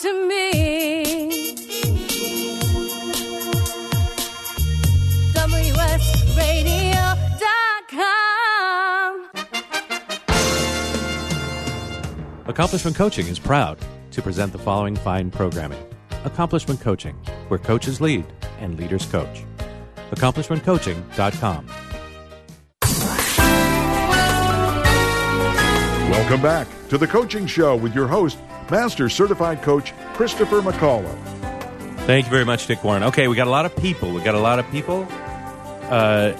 to me. Accomplishment Coaching is proud to present the following fine programming Accomplishment Coaching, where coaches lead and leaders coach. AccomplishmentCoaching.com. Welcome back to the Coaching Show with your host, Master Certified Coach Christopher McCullough. Thank you very much, Dick Warren. Okay, we got a lot of people. We got a lot of people uh,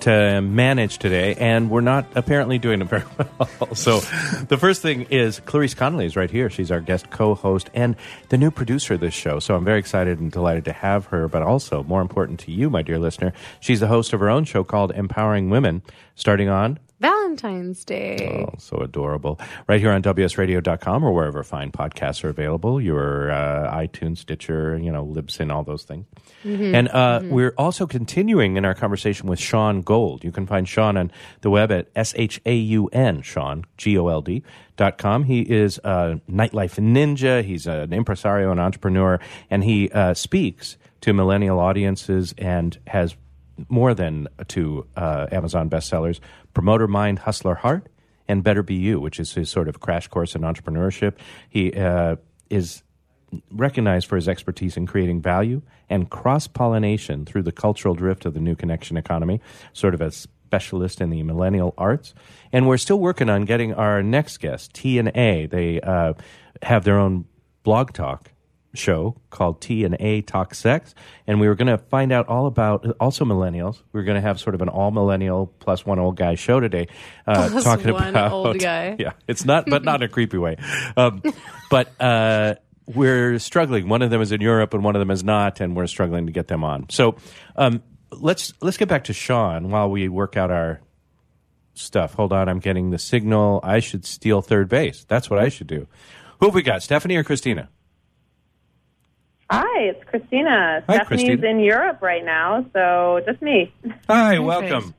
to manage today, and we're not apparently doing it very well. so, the first thing is Clarice Connolly is right here. She's our guest co-host and the new producer of this show. So, I'm very excited and delighted to have her. But also, more important to you, my dear listener, she's the host of her own show called Empowering Women, starting on Valentine's Day. Oh, so adorable. Right here on WSRadio.com or wherever fine podcasts are available. Your uh, iTunes, Stitcher, you know, Libsyn, all those things. And uh, we're also continuing in our conversation with Shaun Gold. You can find Shaun on the web at S H A U N, Shaun, G O L D. Dot com. He is a nightlife ninja. He's an impresario, an entrepreneur, and he uh, speaks to millennial audiences and has more than two uh, Amazon bestsellers Promoter Mind, Hustler Heart, and Better Be You, which is his sort of crash course in entrepreneurship. He uh, is recognized for his expertise in creating value and cross pollination through the cultural drift of the new connection economy, sort of a specialist in the millennial arts. And we're still working on getting our next guest, T and A. They uh, have their own blog talk show called T and A Talk Sex, and we were going to find out all about also millennials. We are going to have sort of an all millennial plus one old guy show today, uh, Plus talking one about old guy. Yeah, it's not, but not in a creepy way. Um, but uh, we're struggling. One of them is in Europe, and one of them is not, and we're struggling to get them on. So um, let's let's get back to Shaun while we work out our stuff. Hold on, I'm getting the signal. I should steal third base. That's what I should do. Who have we got, Stephanie or Christina? Hi, it's Christina. Hi, Stephanie's Christina. in Europe right now, so just me. Hi, welcome.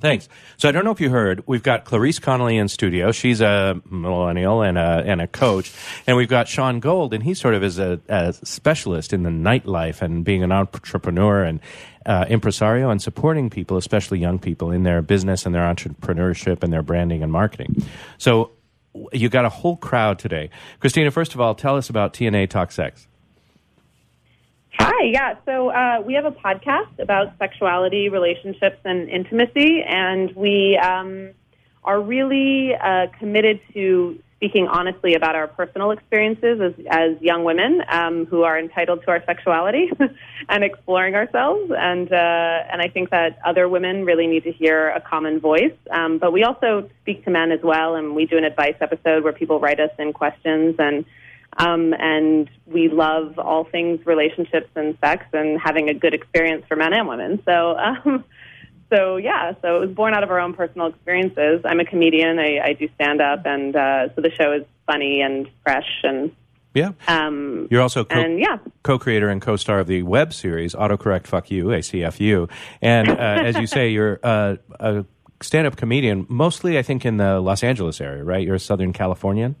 Thanks. So I don't know if you heard, we've got Clarice Connolly in studio. She's a millennial and a and a coach, and we've got Shaun Gold, and he sort of is a, a specialist in the nightlife and being an entrepreneur and uh, impresario and supporting people, especially young people, in their business and their entrepreneurship and their branding and marketing. So you got a whole crowd today. Christina, first of all, tell us about TNA Talk Sex. Hi, yeah. So uh, we have a podcast about sexuality, relationships, and intimacy, and we um, are really uh, committed to speaking honestly about our personal experiences as, as young women um, who are entitled to our sexuality and exploring ourselves. And uh, and I think that other women really need to hear a common voice. Um, but we also speak to men as well, and we do an advice episode where people write us in questions and. Um, and we love all things relationships and sex and having a good experience for men and women. So, um, so yeah, so it was born out of our own personal experiences. I'm a comedian. I, I do stand up, and uh, so the show is funny and fresh and Yeah. um, You're also co- and yeah, co-creator and co-star of the web series Autocorrect Fuck You, ACFU. And uh, as you say, you're uh, a stand-up comedian, mostly I think in the Los Angeles area, right? You're a Southern Californian.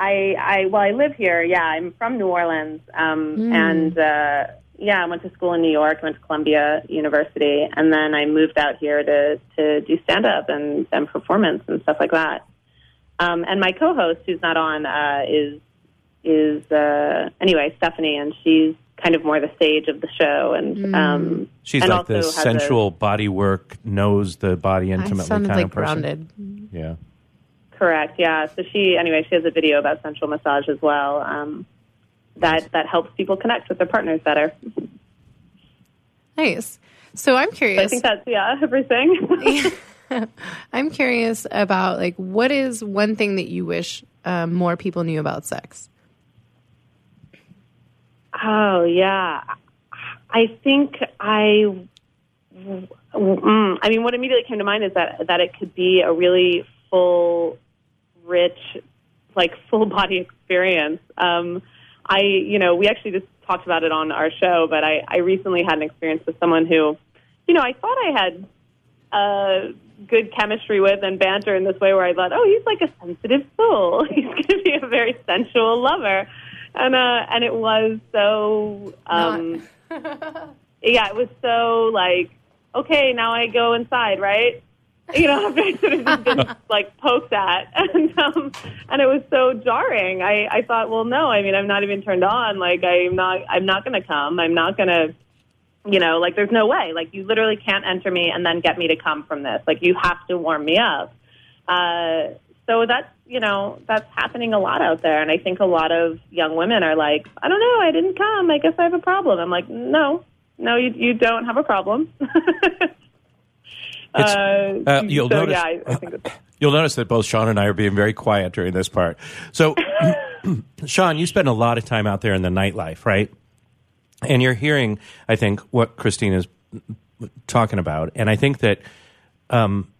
I, I well, I live here. Yeah, I'm from New Orleans, um, and uh, yeah, I went to school in New York. Went to Columbia University, and then I moved out here to to do stand up and and performance and stuff like that. Um, and my co-host, who's not on, uh, is is uh, anyway Stephanie, and she's kind of more the stage of the show, and um, She's and like also the has a- sensual body work, knows the body intimately sounded kind like of person. grounded. Yeah. Correct. Yeah. So she, anyway, she has a video about sensual massage as well. Um, that that helps people connect with their partners better. Nice. So I'm So I think that's yeah everything. I'm curious about like what is one thing that you wish um, more people knew about sex? oh yeah, I think I. Mm, I mean, what immediately came to mind is that that it could be a really full, rich, like full body experience. Um, I, you know, we actually just talked about it on our show, but I, I recently had an experience with someone who, you know, I thought I had uh, good chemistry with and banter in this way where I thought, oh, he's like a sensitive soul. He's going to be a very sensual lover. And, uh, and it was so, um, yeah, it was so like, okay, now I go inside, right? You know, after I sort of just been like poked at, and um, and it was so jarring. I I thought, well, no, I mean, I'm not even turned on. Like, I'm not, I'm not going to come. I'm not going to, you know, like, there's no way. Like, you literally can't enter me and then get me to come from this. Like, you have to warm me up. Uh, so that's you know that's happening a lot out there, and I think a lot of young women are like, I don't know, I didn't come. I guess I have a problem. I'm like, no, no, you you don't have a problem. It's- uh, you'll so, notice- yeah, I, I think You'll notice that both Shaun and I are being very quiet during this part. So, Shaun, you spend a lot of time out there in the nightlife, right? And you're hearing, I think, what Christine is talking about, and I think that um,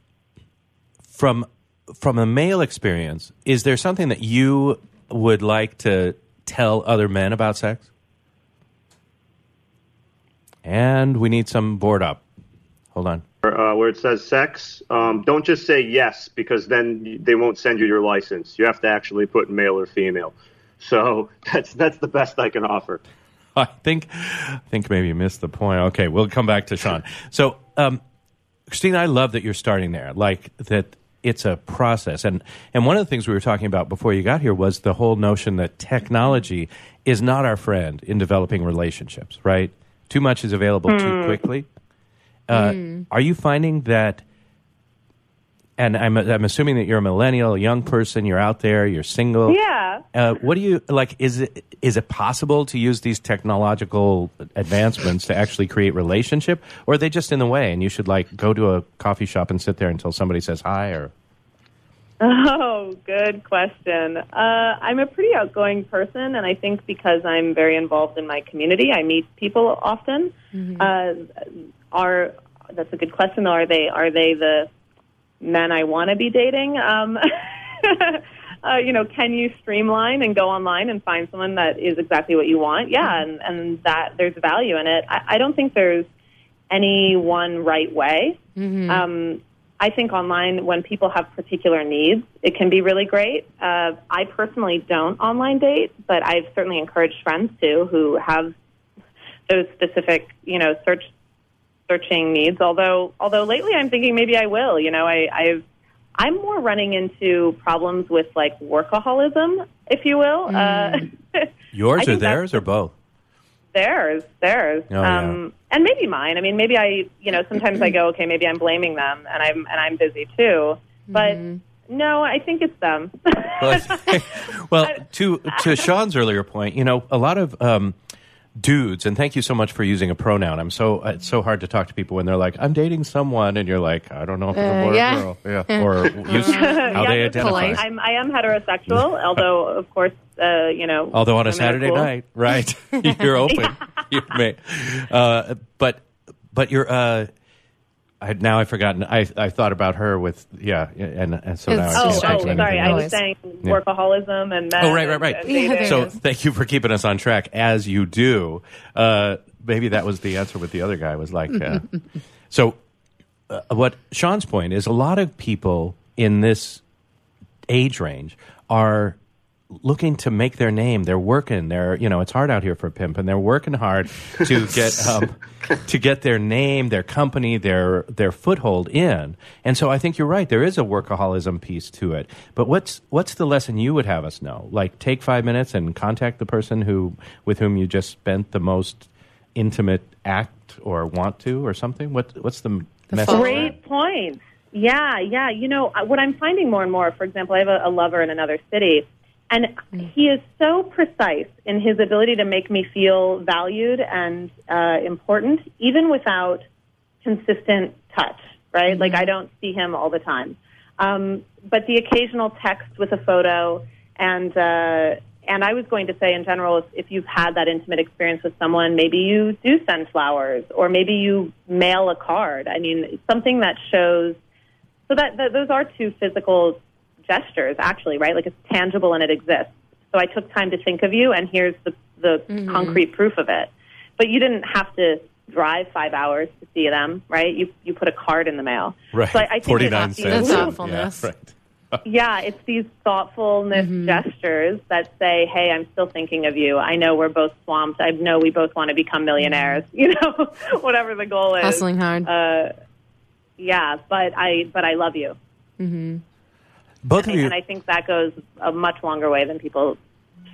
from from a male experience, is there something that you would like to tell other men about sex? And we need some board up. Hold on. uh, where it says sex, um, don't just say yes because then they won't send you your license. You have to actually put male or female. So that's that's the best I can offer. I think I think maybe you missed the point. Okay, we'll come back to Shaun. So, um, Christine, I love that you're starting there. Like that, it's a process, and and one of the things we were talking about before you got here was the whole notion that technology is not our friend in developing relationships. Right? Too much is available too quickly. Uh, Are you finding that? And I'm I'm assuming that you're a millennial, a young person. You're out there. You're single. yeah. Uh, what do you like? Is it is it possible to use these technological advancements to actually create relationship, or are they just in the way? And you should like go to a coffee shop and sit there until somebody says hi, or Oh, good question. Uh, I'm a pretty outgoing person, and I think because I'm very involved in my community, I meet people often. Uh, are that's a good question. Though, are they are they the men I want to be dating? Um, uh, you know, can you streamline and go online and find someone that is exactly what you want? Yeah, and and that there's value in it. I, I don't think there's any one right way. Um, I think online, when people have particular needs, it can be really great. Uh, I personally don't online date, but I've certainly encouraged friends to who have those specific, you know, search searching needs. Although, although lately I'm thinking maybe I will. You know, I, I've I'm more running into problems with like workaholism, if you will. Uh, yours or theirs or both? theirs, theirs, Oh, yeah. um, and maybe mine. I mean, maybe I, you know, sometimes I go, okay, maybe I'm blaming them, and I'm and I'm busy too. But no, I think it's them. well, well, to to Shaun's earlier point, you know, a lot of um, dudes, and thank you so much for using a pronoun. I'm so it's so hard to talk to people when they're like, "I'm dating someone," and you're like, "I don't know if it's a Uh, boy yeah. or girl," yeah, or use how yeah, they identify. polite. I'm, I am heterosexual, although of course, uh, you know. Although on a Saturday cool. night, right? you're open. You may, uh, but but you're. I, now I've forgotten. I I thought about her with yeah, and, and so now It's I Oh, can't oh, sorry. I was else. saying Yeah. and men. Oh, right, right, right. Yeah, So thank you for keeping us on track as you do. Uh, maybe that was the answer with the other guy was like. Uh, so, uh, what Shaun's point is, a lot of people in this age range are looking to make their name. They're working. They're you know it's hard out here for a pimp, and they're working hard to get um, to get their name, their company, their their foothold in. And so I think you're right. There is a workaholism piece to it. But what's what's the lesson you would have us know? Like take five minutes and contact the person who with whom you just spent the most intimate act or want to or something. What what's the, message? follow-up. there? Great point. Yeah, yeah. You know, what I'm finding more and more, for example, I have a, a lover in another city, and he is so precise in his ability to make me feel valued and uh, important, even without consistent touch, right? Like, I don't see him all the time. Um, but the occasional text with a photo, and, uh, and I was going to say, in general, if, if you've had that intimate experience with someone, maybe you do send flowers, or maybe you mail a card. I mean, something that shows. So that, that those are two physical gestures, actually, right? Like it's tangible and it exists. So I took time to think of you, and here's the the mm-hmm. concrete proof of it. But you didn't have to drive five hours to see them, right? You you put a card in the mail. Right. So I, I think Forty it's cents. That's thoughtfulness. Yeah, right. yeah, it's these thoughtfulness mm-hmm. gestures that say, "Hey, I'm still thinking of you. I know we're both swamped. I know we both want to become millionaires. You know, whatever the goal is. Hustling hard. Uh, yeah, but I but I love you, mm-hmm. Both of and, you. and I think that goes a much longer way than people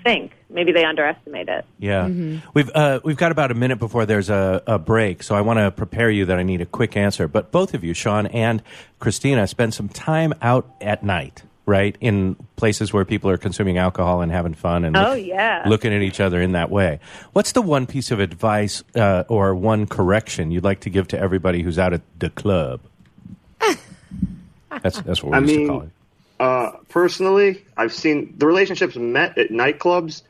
think. Maybe they underestimate it. Yeah, we've uh, we've got about a minute before there's a, a break, so I want to prepare you that I need a quick answer. But both of you, Shaun and Christina, spend some time out at night, right, in places where people are consuming alcohol and having fun and Oh, yeah. looking at each other in that way. What's the one piece of advice uh, or one correction you'd like to give to everybody who's out at the club? that's that's what we I used mean, to call it. Uh, personally, I've seen the relationships met at nightclubs.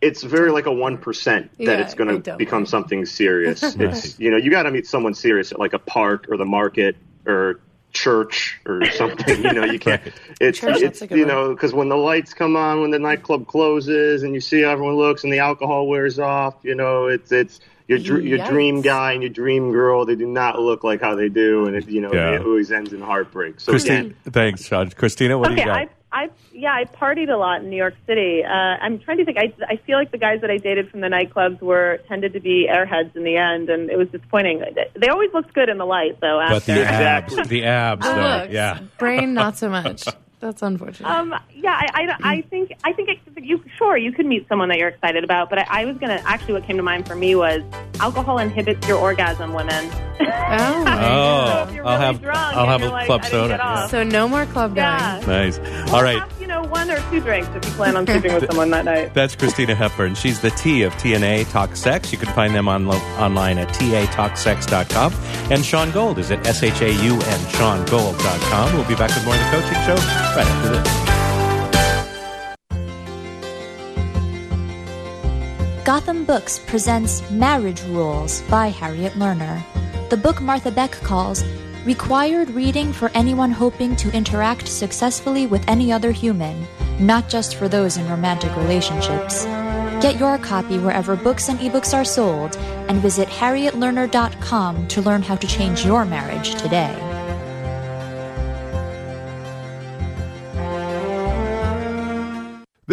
It's very like a one percent that Yeah, it's going to become something serious. it's you know you got to meet someone serious at like a park or the market or church or something. you know you can't. It's Church, that's it's a good you one. know because when the lights come on, when the nightclub closes, and you see how everyone looks and the alcohol wears off. You know it's it's. Your, dr- your dream guy and your dream girl, they do not look like how they do, and it you know Yeah. it always ends in heartbreak. So Christina, again, thanks, Shaun. Christina, what do you got? I, I, yeah, I partied a lot in New York City. Uh, I'm trying to think. I, I feel like the guys that I dated from the nightclubs were tended to be airheads in the end, and it was disappointing. They always looked good in the light, though. but the abs, Exactly. the abs, The though. looks. yeah. Brain, not so much. That's unfortunate. Um, yeah, I, I, I think I think it, you sure you could meet someone that you're excited about, but I, I was gonna actually what came to mind for me was alcohol inhibits your orgasm, women. oh, Oh, if you're I'll really have drunk I'll have a like, club soda. get so no more club going. yeah. Nice. Well, All right. Have, you know, one or two drinks if you plan on sleeping with someone that night. That's Christina Hepburn. She's the T of TNA Talk Sex. You can find them on online at tatalksex.com. And Shaun Gold is at S-H-A-U-N, ShaunGold.com. We'll be back with more of the coaching show right after this. Gotham Books presents Marriage Rules by Harriet Lerner. The book Martha Beck calls required reading for anyone hoping to interact successfully with any other human, not just for those in romantic relationships. Get your copy wherever books and ebooks are sold and visit harrietlerner.com to learn how to change your marriage today.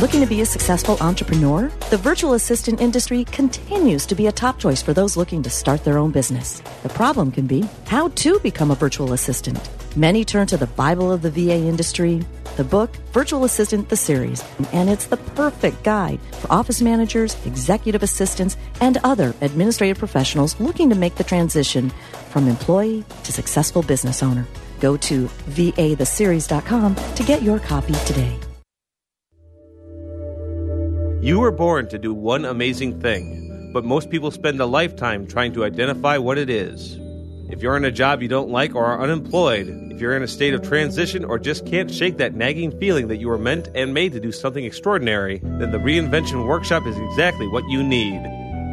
Looking to be a successful entrepreneur? The virtual assistant industry continues to be a top choice for those looking to start their own business. The problem can be how to become a virtual assistant. Many turn to the Bible of the VA industry, the book Virtual Assistant the Series, and it's the perfect guide for office managers, executive assistants, and other administrative professionals looking to make the transition from employee to successful business owner. Go to vatheseries.com to get your copy today. You were born to do one amazing thing, but most people spend a lifetime trying to identify what it is. If you're in a job you don't like or are unemployed, if you're in a state of transition or just can't shake that nagging feeling that you were meant and made to do something extraordinary, then the Reinvention Workshop is exactly what you need.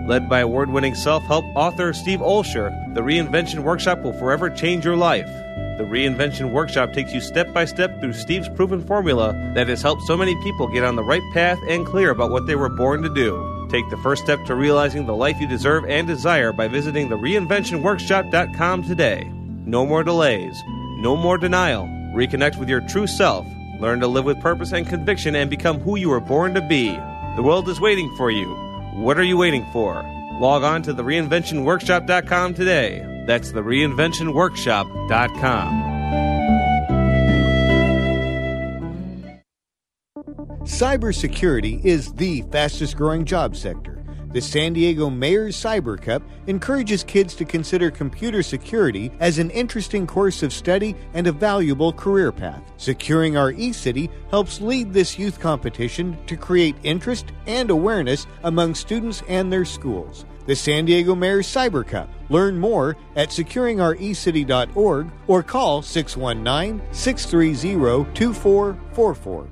Led by award winning self help author Steve Olsher, the Reinvention Workshop will forever change your life. The Reinvention Workshop takes you step by step through Steve's proven formula that has helped so many people get on the right path and clear about what they were born to do. Take the first step to realizing the life you deserve and desire by visiting the reinventionworkshop.com today. No more delays, no more denial. Reconnect with your true self. Learn to live with purpose and conviction and become who you were born to be. The world is waiting for you. What are you waiting for? Log on to the reinventionworkshop.com today. That's the reinventionworkshop.com. Cybersecurity is the fastest growing job sector. The San Diego Mayor's Cyber Cup encourages kids to consider computer security as an interesting course of study and a valuable career path. Securing Our eCity helps lead this youth competition to create interest and awareness among students and their schools. The San Diego Mayor's Cyber Cup. Learn more at securingourecity.org or call 619 630 2444.